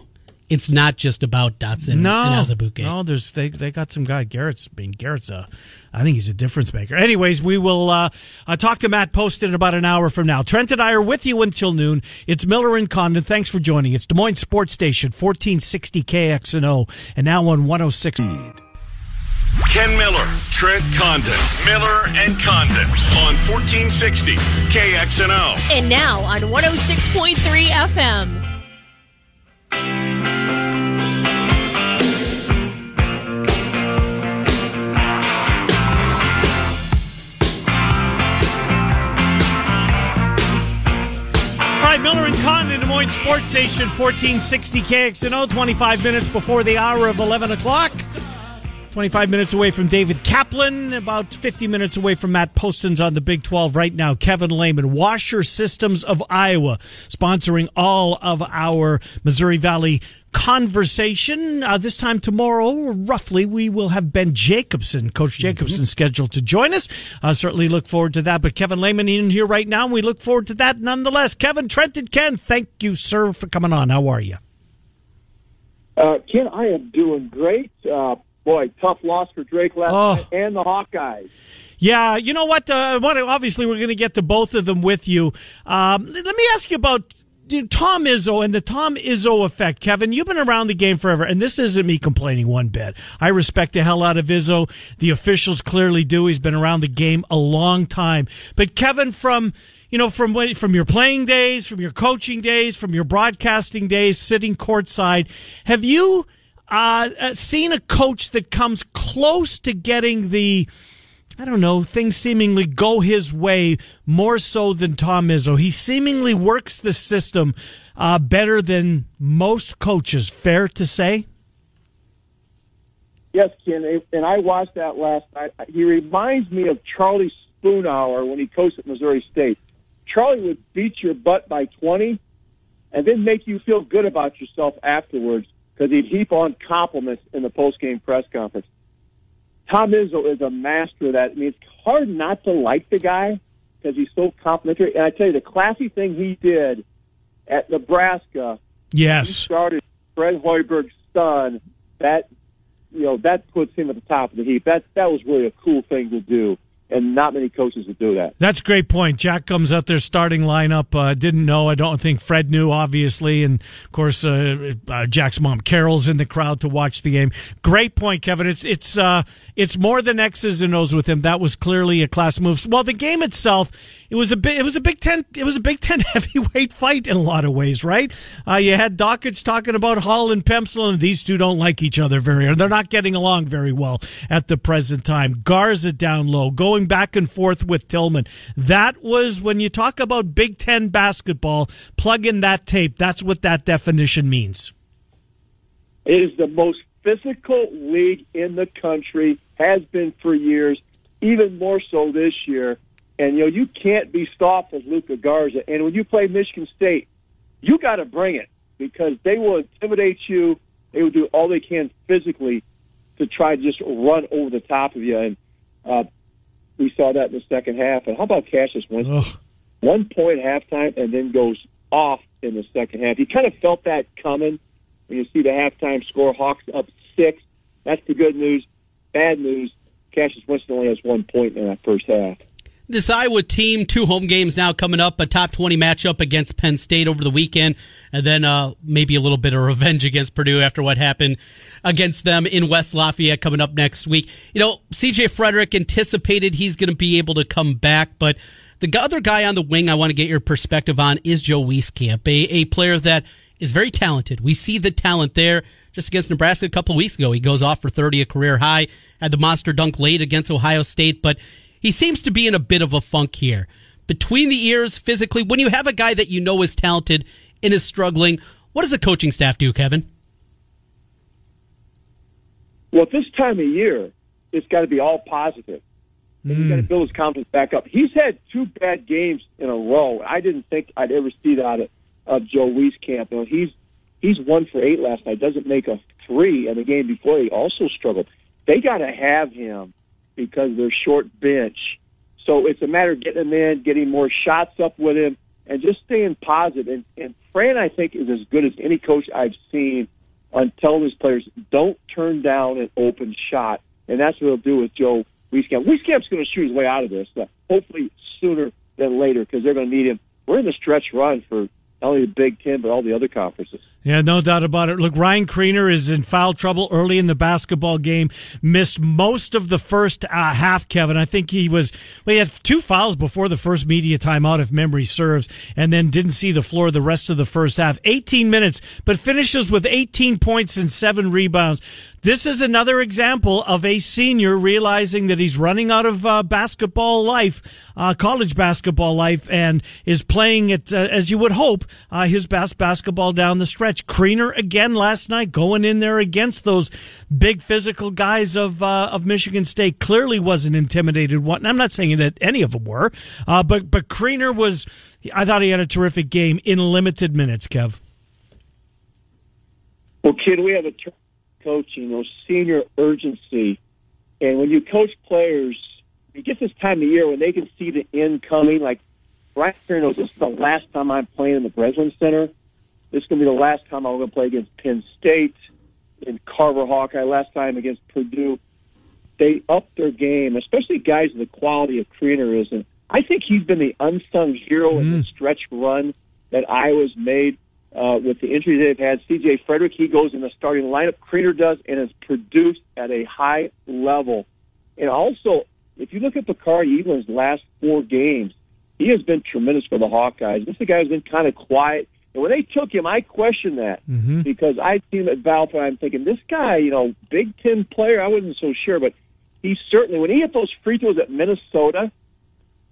It's not just about Dotson No, and Azubuike. no, there's they they got some guy. Garrett's I mean Garrett's a, I think he's a difference maker. Anyways, we will uh, uh, talk to Matt Poston in about an hour from now. Trent and I are with you until noon. It's Miller and Condon. Thanks for joining. It's Des Moines Sports Station, fourteen sixty KXNO, and now on one hundred six. Ken Miller, Trent Condon, Miller and Condon on 1460 KXNO. And now on 106.3 FM. Miller and Condon, Des Moines Sports Station, 1460 KXNO, 25 minutes before the hour of 11 o'clock. 25 minutes away from David Kaplan, about 50 minutes away from Matt Poston's on the Big 12 right now. Kevin Lehman, Washer Systems of Iowa, sponsoring all of our Missouri Valley conversation. Uh, this time tomorrow, roughly, we will have Ben Jacobson, Coach Jacobson, mm-hmm. scheduled to join us. I uh, certainly look forward to that. But Kevin Lehman in here right now, and we look forward to that nonetheless. Kevin Trent and Ken, thank you, sir, for coming on. How are you? Uh, Ken, I am doing great. Uh, boy, tough loss for Drake last oh. night and the Hawkeyes. Yeah, you know what? Uh, what obviously, we're going to get to both of them with you. Um, let me ask you about Tom Izzo and the Tom Izzo effect. Kevin, you've been around the game forever, and this isn't me complaining one bit. I respect the hell out of Izzo. The officials clearly do. He's been around the game a long time. But Kevin, from you know, from when, from your playing days, from your coaching days, from your broadcasting days, sitting courtside, have you uh, uh, seen a coach that comes close to getting the I don't know, things seemingly go his way more so than Tom Izzo. He seemingly works the system uh, better than most coaches. Fair to say? Yes, Ken, and I watched that last night. He reminds me of Charlie Spoonhour when he coached at Missouri State. Charlie would beat your butt by 20 and then make you feel good about yourself afterwards because he'd heap on compliments in the post-game press conference. Tom Izzo is a master of that. I mean, it's hard not to like the guy because he's so complimentary. And I tell you, the classy thing he did at Nebraska, yes, he started Fred Hoiberg's son. That you know that puts him at the top of the heap. That that was really a cool thing to do and not many coaches would do that. That's a great point. Jack comes out there starting lineup. Uh, didn't know. I don't think Fred knew, obviously, and of course uh, uh, Jack's mom Carol's in the crowd to watch the game. Great point, Kevin. It's it's uh, it's more than X's and O's with him. That was clearly a class move. Well, the game itself it was a bit, it was a Big Ten, it was a Big Ten heavyweight fight in a lot of ways, right? Uh, you had Dakich talking about Hall and Pemsl, and these two don't like each other very, they're not getting along very well at the present time. Garza down low, going back and forth with Tillman. That was when you talk about Big Ten basketball. Plug in that tape. That's what that definition means. It is the most physical league in the country. Has been for years, even more so this year. And, you know, you can't be stopped with Luka Garza. And when you play Michigan State, you got to bring it because they will intimidate you. They will do all they can physically to try to just run over the top of you. And uh, we saw that in the second half. And how about Cassius Winston? Ugh. One point halftime and then goes off in the second half. You kind of felt that coming when you see the halftime score. Hawks up six. That's the good news. Bad news. Cassius Winston only has one point in that first half. This Iowa team, two home games now coming up, a top 20 matchup against Penn State over the weekend, and then uh, maybe a little bit of revenge against Purdue after what happened against them in West Lafayette coming up next week. You know, CJ Fredrick anticipated he's going to be able to come back, but the other guy on the wing I want to get your perspective on is Joe Wieskamp, a, a player that is very talented. We see the talent there just against Nebraska a couple weeks ago. He goes off for 30, a career high, had the monster dunk late against Ohio State, but he seems to be in a bit of a funk here. Between the ears, physically, when you have a guy that you know is talented and is struggling, what does the coaching staff do, Kevin? Well, at this time of year, it's got to be all positive. And he's got to build his confidence back up. He's had two bad games in a row. I didn't think I'd ever see that of, of Joe Wieskamp. You know, he's he's one for eight last night. Doesn't make a three, and the game before he also struggled. They got to have him because they're short bench. So it's a matter of getting him in, getting more shots up with him, and just staying positive. And, and Fran, I think, is as good as any coach I've seen on telling his players, don't turn down an open shot. And that's what he'll do with Joe Wieskamp. Wieskamp's going to shoot his way out of this, uh, hopefully sooner than later, because they're going to need him. We're in the stretch run for not only the Big Ten, but all the other conferences. Yeah, no doubt about it. Look, Ryan Kriener is in foul trouble early in the basketball game. Missed most of the first uh, half, Kevin. I think he was, well, he had two fouls before the first media timeout, if memory serves, and then didn't see the floor the rest of the first half. 18 minutes, but finishes with 18 points and seven rebounds. This is another example of a senior realizing that he's running out of uh, basketball life, uh, college basketball life, and is playing it, uh, as you would hope, uh, his best basketball down the stretch. Kriener again last night, going in there against those big physical guys of uh, of Michigan State. Clearly wasn't intimidated. One, I'm not saying that any of them were, uh, but but Kriener was. I thought he had a terrific game in limited minutes. Kev. Well, kid, we have a ter- coaching, know, senior urgency, and when you coach players, you get this time of year when they can see the end coming. Like Brian Ferry knows this is the last time I'm playing in the Breslin Center. This is going to be the last time I'm going to play against Penn State in Carver Hawkeye. Last time against Purdue. They upped their game, especially guys of the quality of Kriener is. And I think he's been the unsung hero in the mm. stretch run that Iowa's made uh, with the injuries they've had. C.J. Fredrick, he goes in the starting lineup. Kriener does and is produced at a high level. And also, if you look at Bakari Evelyn's last four games, he has been tremendous for the Hawkeyes. This is a guy who's been kind of quiet. And when they took him, I questioned that because I'd seen him at Valpo. I'm thinking, this guy, you know, Big Ten player, I wasn't so sure, but he certainly, when he hit those free throws at Minnesota,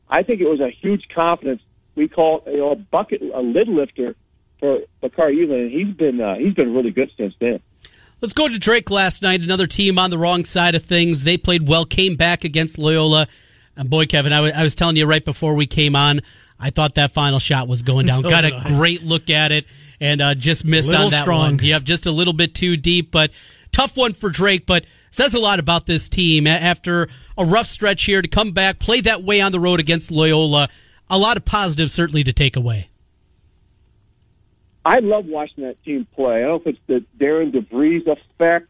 I think it was a huge confidence. We call it you know, a bucket, a lid lifter for Bakari Evelyn, he's been uh, he's been really good since then. Let's go to Drake last night. Another team on the wrong side of things. They played well, came back against Loyola. And boy, Kevin, I was, I was telling you right before we came on, I thought that final shot was going down. So Got a did great look at it and uh, just missed Little on that strong. one. You have just a little bit too deep, but tough one for Drake. But says a lot about this team after a rough stretch here to come back, play that way on the road against Loyola. A lot of positives certainly to take away. I love watching that team play. I don't know if it's the Darian DeVries effect,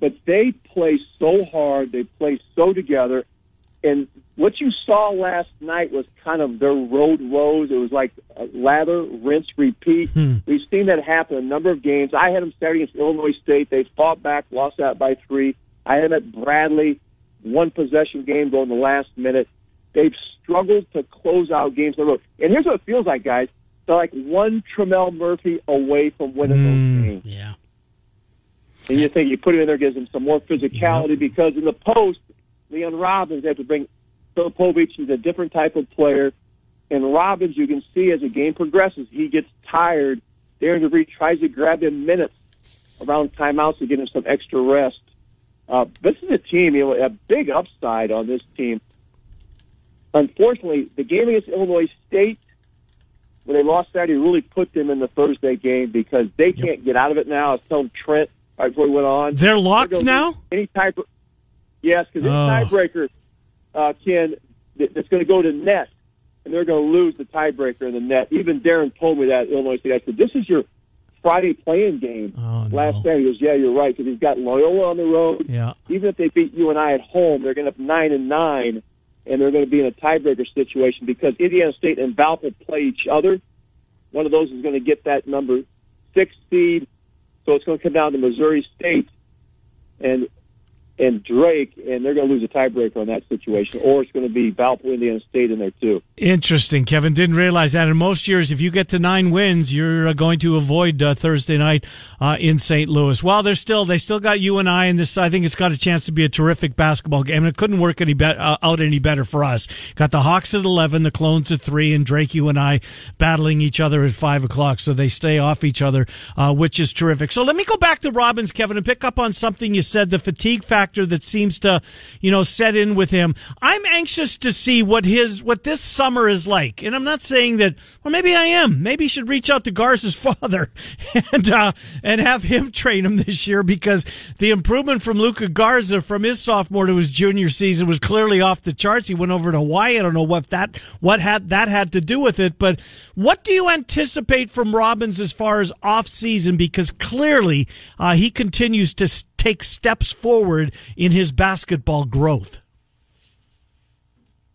but they play so hard. They play so together. And what you saw last night was kind of their road woes. It was like a lather, rinse, repeat. Hmm. We've seen that happen a number of games. I had them Saturday against Illinois State. They fought back, lost that by three. I had them at Bradley, one possession game going the last minute. They've struggled to close out games on the road. And here's what it feels like, guys. They're like one Tremell Murphy away from winning those games. Yeah. And you think you put him in there, gives him some more physicality because in the post, Liam Robbins, they have to bring Filipovic. He's a different type of player. And Robbins, you can see as the game progresses, he gets tired. Darian DeVries tries to grab him minutes around timeouts to get him some extra rest. Uh, this is a team, you know, a big upside on this team. Unfortunately, the game against Illinois State, when they lost Saturday, it really put them in the Thursday game because they can't get out of it now. I was telling Trent right before we went on. They're locked gonna now? Any type of yes, because any Oh. tiebreaker uh, can that- that's going to go to net, and they're going to lose the tiebreaker in the net. Even Darian told me that Illinois State. I said, "This is your Friday playing game." Oh, no. Last Saturday, he goes, "Yeah, you're right," because he's got Loyola on the road. Yeah. Even if they beat UNI at home, they're going to have nine and nine, and they're going to be in a tiebreaker situation because Indiana State and Valpo play each other. One of those is going to get that number six seed, so it's going to come down to Missouri State and and Drake, and they're going to lose a tiebreaker on that situation, or it's going to be Valpo, Indiana State in there too. Interesting, Kevin. Didn't realize that. In most years, if you get to nine wins, you're uh, going to avoid uh, Thursday night uh, in St. Louis. Well, they're still they still got UNI, and this I think it's got a chance to be a terrific basketball game. And it couldn't work any be- uh, out any better for us. Got the Hawks at eleven, the Clones at three, and Drake, UNI battling each other at five o'clock. So they stay off each other, uh, which is terrific. So let me go back to Robbins, Kevin, and pick up on something you said: the fatigue factor that seems to, you know, set in with him. I'm anxious to see what his what this summer is like, and I'm not saying that. Well, maybe I am. Maybe you should reach out to Garza's father and uh, and have him train him this year because the improvement from Luka Garza from his sophomore to his junior season was clearly off the charts. He went over to Hawaii. I don't know what that what had that had to do with it, but what do you anticipate from Robbins as far as off season? Because clearly uh, he continues to take steps forward in his basketball growth.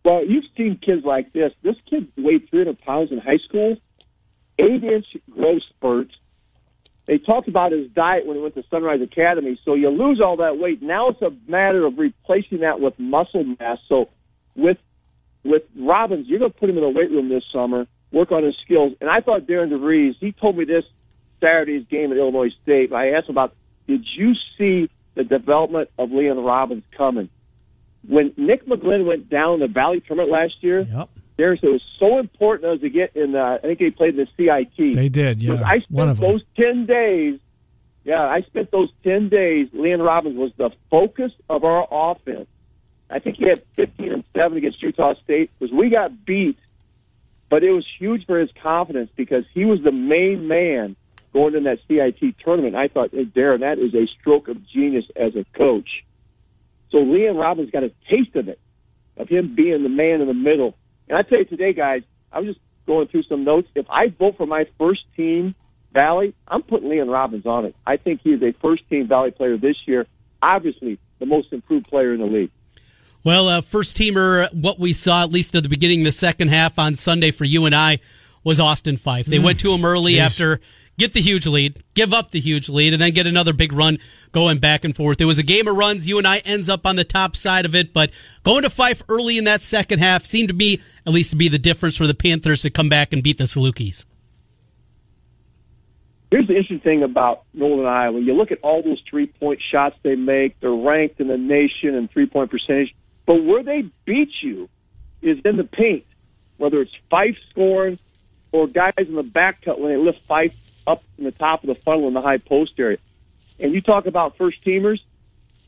Well, you've seen kids like this. This kid weighed 300 pounds in high school, eight inch growth spurt. They talked about his diet when he went to Sunrise Academy. So you lose all that weight. Now it's a matter of replacing that with muscle mass. So with with Robbins, you're going to put him in a weight room this summer, work on his skills. And I thought Darian DeVries, he told me this Saturday's game at Illinois State. I asked him about, did you see the development of Liam Robbins coming? When Nick McGlynn went down the Valley tournament last year, Yep. It was so important as to get in. Uh, I think they played in the CIT. They did, yeah. I spent One of them. those ten days. Yeah, I spent those ten days. Liam Robbins was the focus of our offense. I think he had 15 and seven against Utah State. Because we got beat, but it was huge for his confidence because he was the main man going in that CIT tournament. I thought, hey, Darian, that is a stroke of genius as a coach. So Liam Robbins got a taste of it, of him being the man in the middle. And I tell you today, guys, I was just going through some notes. If I vote for my first team Valley, I'm putting Liam Robbins on it. I think he is a first team Valley player this year. Obviously, the most improved player in the league. Well, uh, first teamer, what we saw at least at the beginning of the second half on Sunday for UNI was Austin Phyfe. They went to him early Jeez. after get the huge lead, give up the huge lead, and then get another big run going back and forth. It was a game of runs. UNI ends up on the top side of it, but going to Phyfe early in that second half seemed to me at least to be the difference for the Panthers to come back and beat the Salukis. Here's the interesting thing about Northern Iowa. You look at all those three point shots they make, they're ranked in the nation in three point percentage. But where they beat you is in the paint, whether it's Phyfe scoring or guys in the back cut when they lift Phyfe up in the top of the funnel in the high post area. And you talk about first teamers.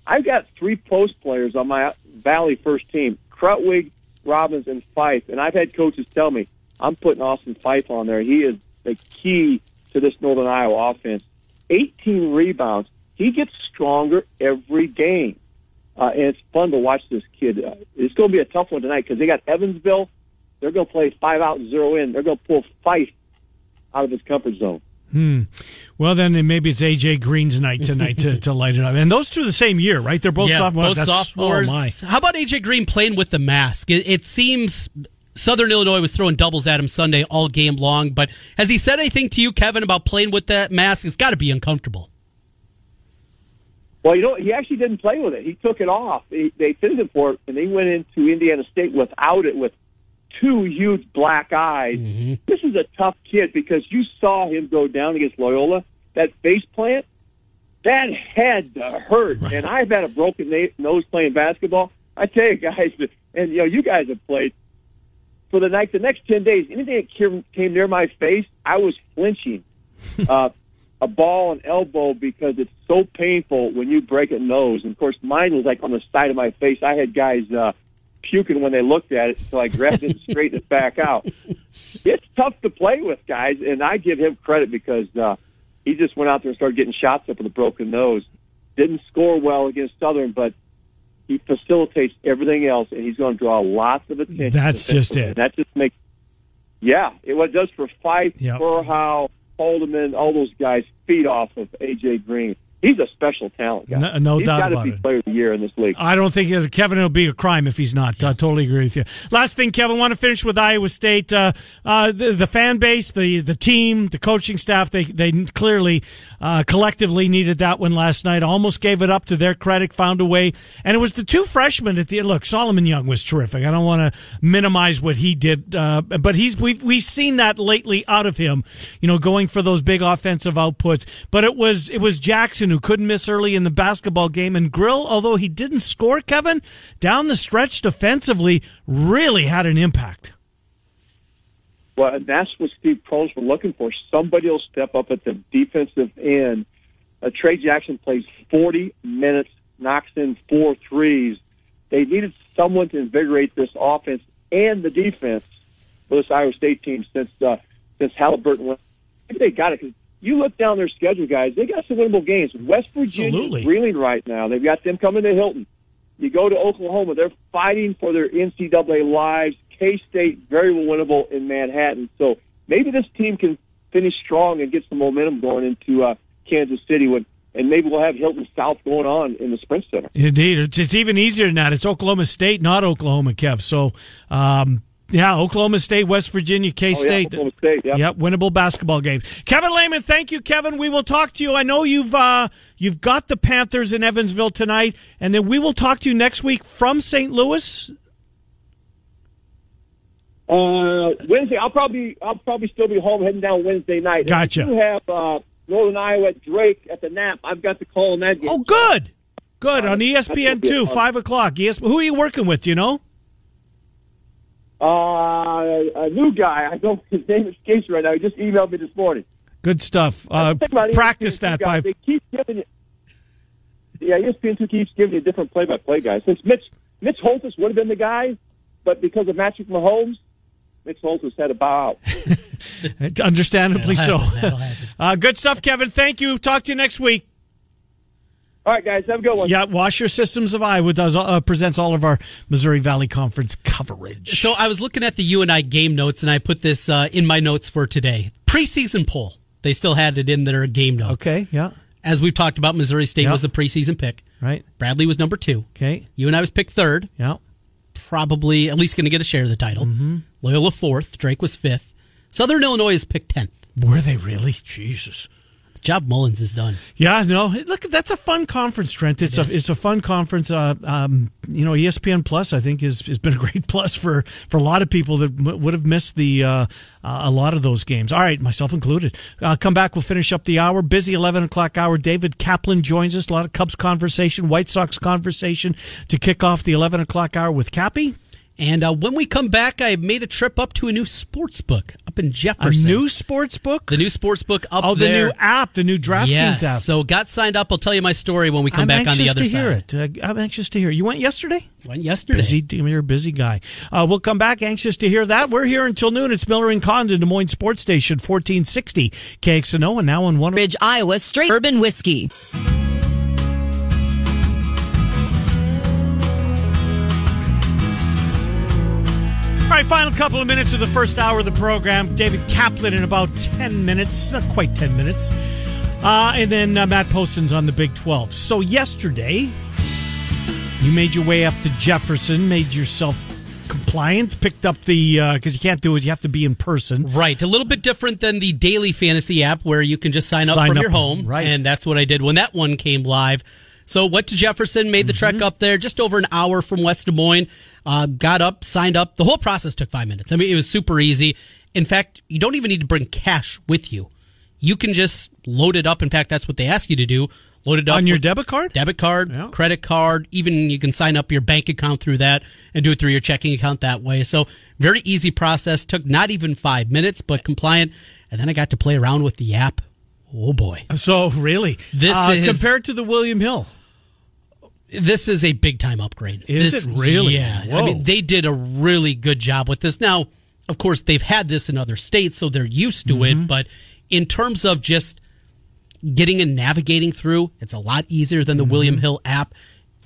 I've got three post players on my Valley first team: Krutwig, Robbins, and Phyfe. And I've had coaches tell me I'm putting Austin Phyfe on there. He is the key to this Northern Iowa offense. 18 rebounds. He gets stronger every game. Uh, and it's fun to watch this kid. Uh, it's going to be a tough one tonight because they got Evansville. They're going to play five out zero in. They're going to pull Phyfe out of his comfort zone. Hmm. Well, then maybe it's AJ Green's night tonight to, to light it up. And those two the same year, right? They're both yeah, sophomores. both sophomores. Oh my. How about AJ Green playing with the mask? It, it seems Southern Illinois was throwing doubles at him Sunday all game long. But has he said anything to you, Kevin, about playing with that mask? It's got to be uncomfortable. Well, you know, he actually didn't play with it. He took it off. He, they fitted him for it, and they went into Indiana State without it with two huge black eyes. This is a tough kid because you saw him go down against Loyola. That face plant, that had to hurt. And I've had a broken na- nose playing basketball. I tell you guys, and you know, you guys have played for the night. The next ten days, anything that came, came near my face, I was flinching. uh, a ball and elbow because it's so painful when you break a nose. And of course, mine was like on the side of my face. I had guys uh, puking when they looked at it, so I grabbed it and straightened it back out. It's tough to play with, guys, and I give him credit because uh, he just went out there and started getting shots up with a broken nose. Didn't score well against Southern, but he facilitates everything else, and he's going to draw lots of attention. That's just it. That just makes, yeah, it what it does for Phyfe, Yep. Berhow, Haldeman, all those guys feed off of AJ Green. He's a special talent guy. No- no doubt about be it. Player of the year in this league. I don't think Kevin it'll be a crime if he's not. I totally agree with you. Last thing, Kevin, want to finish with Iowa State. Uh, uh, the, the fan base, the the team, the coaching staff. They they clearly uh, collectively needed that one last night. Almost gave it up to their credit. Found a way, and it was the two freshmen at the look. Solomon Young was terrific. I don't want to minimize what he did, uh, but he's we've we've seen that lately out of him. You know, going for those big offensive outputs. But it was it was Jackson who couldn't miss early in the basketball game, and Grill, although he didn't score, Kevin down the stretch defensively really had an impact. Well, and that's what Steve Prohm's were looking for. Somebody will step up at the defensive end. Uh, Tre Jackson plays 40 minutes, knocks in four threes. They needed someone to invigorate this offense and the defense for this Iowa State team since uh, since Halliburton went. They got it because you look down their schedule, guys. They got some winnable games. West Virginia is reeling right now. They've got them coming to Hilton. You go to Oklahoma, they're fighting for their NCAA lives. K State very winnable in Manhattan. So maybe this team can finish strong and get some momentum going into uh, Kansas City when and maybe we'll have Hilton South going on in the Sprint Center. Indeed, it's, it's even easier than that. It's Oklahoma State, not Oklahoma, Kev. So, um, yeah, Oklahoma State, West Virginia, K Oh, yeah, State. Oklahoma State, yep. Yep, winnable basketball games. Kevin Lehman, thank you, Kevin. We will talk to you. I know you've uh, you've got the Panthers in Evansville tonight, and then we will talk to you next week from St. Louis. Uh, Wednesday, I'll probably I'll probably still be home heading down Wednesday night. If Gotcha. You have uh, Northern Iowa at Drake at the Knapp. I've got the call on that game. Oh, good, good on ESPN two, five o'clock. Yes, who are you working with? Do you know? Uh, a new guy. I don't know his name escapes me right now. He just emailed me this morning. Good stuff. Uh, Think about it, practice that guy, by. They keep giving you. Yeah, ESPN two keeps giving you different play-by-play guys. Since Mitch Mitch Holthus would have been the guy, but because of Patrick Mahomes, Mitch Holthus had to bow out. Understandably so. That'll happen, happen. Uh, good stuff, Kevin. Thank you. Talk to you next week. All right, guys, have a good one. Yeah, Washer Systems of Iowa does uh, presents all of our Missouri Valley Conference coverage. So I was looking at the UNI game notes, and I put this uh, in my notes for today. Preseason poll. They still had it in their game notes. Okay, yeah, As we've talked about, Missouri State Yeah. was the preseason pick. right. Bradley was number two. Okay, UNI was picked third. yeah. Probably at least going to get a share of the title. Mm-hmm. Loyola fourth. Drake was fifth. Southern Illinois is picked tenth. Were they really? Jesus. Job Mullins is done. Yeah, no. Look, that's a fun conference, Trent. It's a it's a fun conference. Uh, um, you know, ESPN Plus, I think, has has been a great plus for for a lot of people that m- would have missed the uh, uh, a lot of those games. All right, myself included. Uh, come back. We'll finish up the hour. Busy eleven o'clock hour. David Kaplan joins us. A lot of Cubs conversation, White Sox conversation to kick off the eleven o'clock hour with Cappy. And uh, when we come back, I made a trip up to a new sports book up in A Jefferson. new sports book. the new sports book up oh, the there. new app, the new DraftKings yes. app. So got signed up. I'll tell you my story when we come I'm back on the other side. I'm anxious other to side. hear it. Uh, I'm anxious to hear. You went yesterday. Went yesterday. Busy, you're a busy guy. Uh, we'll come back. Anxious to hear that. We're here until noon. It's Miller and Condon, Des Moines Sports Station, 1460 KXNO, and now on one. Ridge, Iowa, straight bourbon whiskey. Right, final couple of minutes of the first hour of the program. David Kaplan in about 10 minutes, not quite 10 minutes. Uh, and then uh, Matt Poston's on the Big 12. So, yesterday, you made your way up to Jefferson, made yourself compliant, picked up the, because you can't do it, you have to be in person. Right, a little bit different than the daily fantasy app where you can just sign up Sign from up, your home. right. And that's what I did when that one came live. So went to Jefferson, made the Mm-hmm. trek up there, just over an hour from West Des Moines. Uh, got up, signed up. The whole process took five minutes. I mean, it was super easy. In fact, you don't even need to bring cash with you. You can just load it up. In fact, that's what they ask you to do. Load it up On your debit card? debit card, Yeah. credit card. Even you can sign up your bank account through that and do it through your checking account that way. So very easy process. Took not even five minutes, but compliant. And then I got to play around with the app. Oh boy, So, really? This uh, is- Compared to the William Hill. This is a big time upgrade. Is This- it really? Yeah. Whoa. I mean, they did a really good job with this. Now, of course, they've had this in other states, so they're used to Mm-hmm. it. But in terms of just getting and navigating through, it's a lot easier than the Mm-hmm. William Hill app.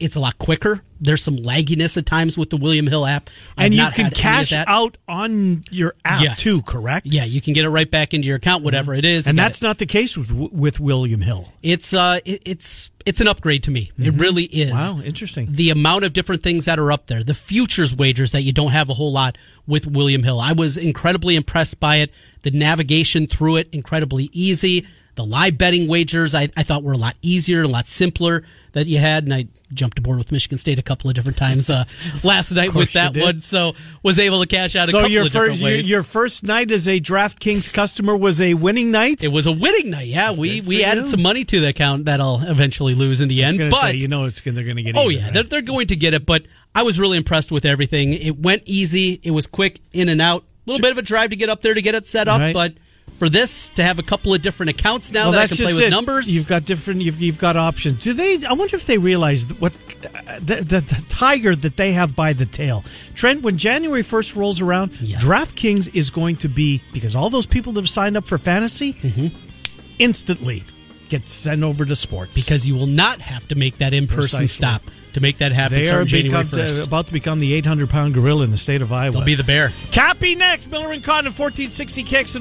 It's a lot quicker. There's some lagginess at times with the William Hill app. I've And you can had any of cash out on your app Yes. too, correct? Yeah, you can get it right back into your account, whatever it is. And that's not the case with with William Hill. it's uh it, it's it's an upgrade to me. It really is. Mm-hmm. Wow, interesting. The amount of different things that are up there, the futures wagers that you don't have a whole lot with William Hill. I was incredibly impressed by it. The navigation through it incredibly easy. The live betting wagers I, I thought were a lot easier, a lot simpler that you had, and I jumped aboard with Michigan State a couple of different times uh, last night with that one, so was able to cash out a So couple your of different first your, ways. your first night as a DraftKings customer was a winning night. It was a winning night. Yeah, we Good we added you. some money to the account that I'll eventually lose in the end. But say, you know, it's they're going to get. oh yeah, right? they're, they're going to get it. But I was really impressed with everything. It went easy. It was quick in and out. A little bit of a drive to get up there to get it set up, Right. but for this to have a couple of different accounts now well, that I can play with it. numbers. You've got different. You've, you've got options. Do they? I wonder if they realize what uh, the, the, the tiger that they have by the tail. Trent, when January first rolls around, Yeah. DraftKings is going to be because all those people that have signed up for fantasy Mm-hmm. instantly get sent over to sports because you will not have to make that in person Precisely. stop to make that happen. They are become, uh, about to become the 800 pound gorilla in the state of Iowa. They'll be the bear. Cappy next. Miller and Condon, 1460 kicks and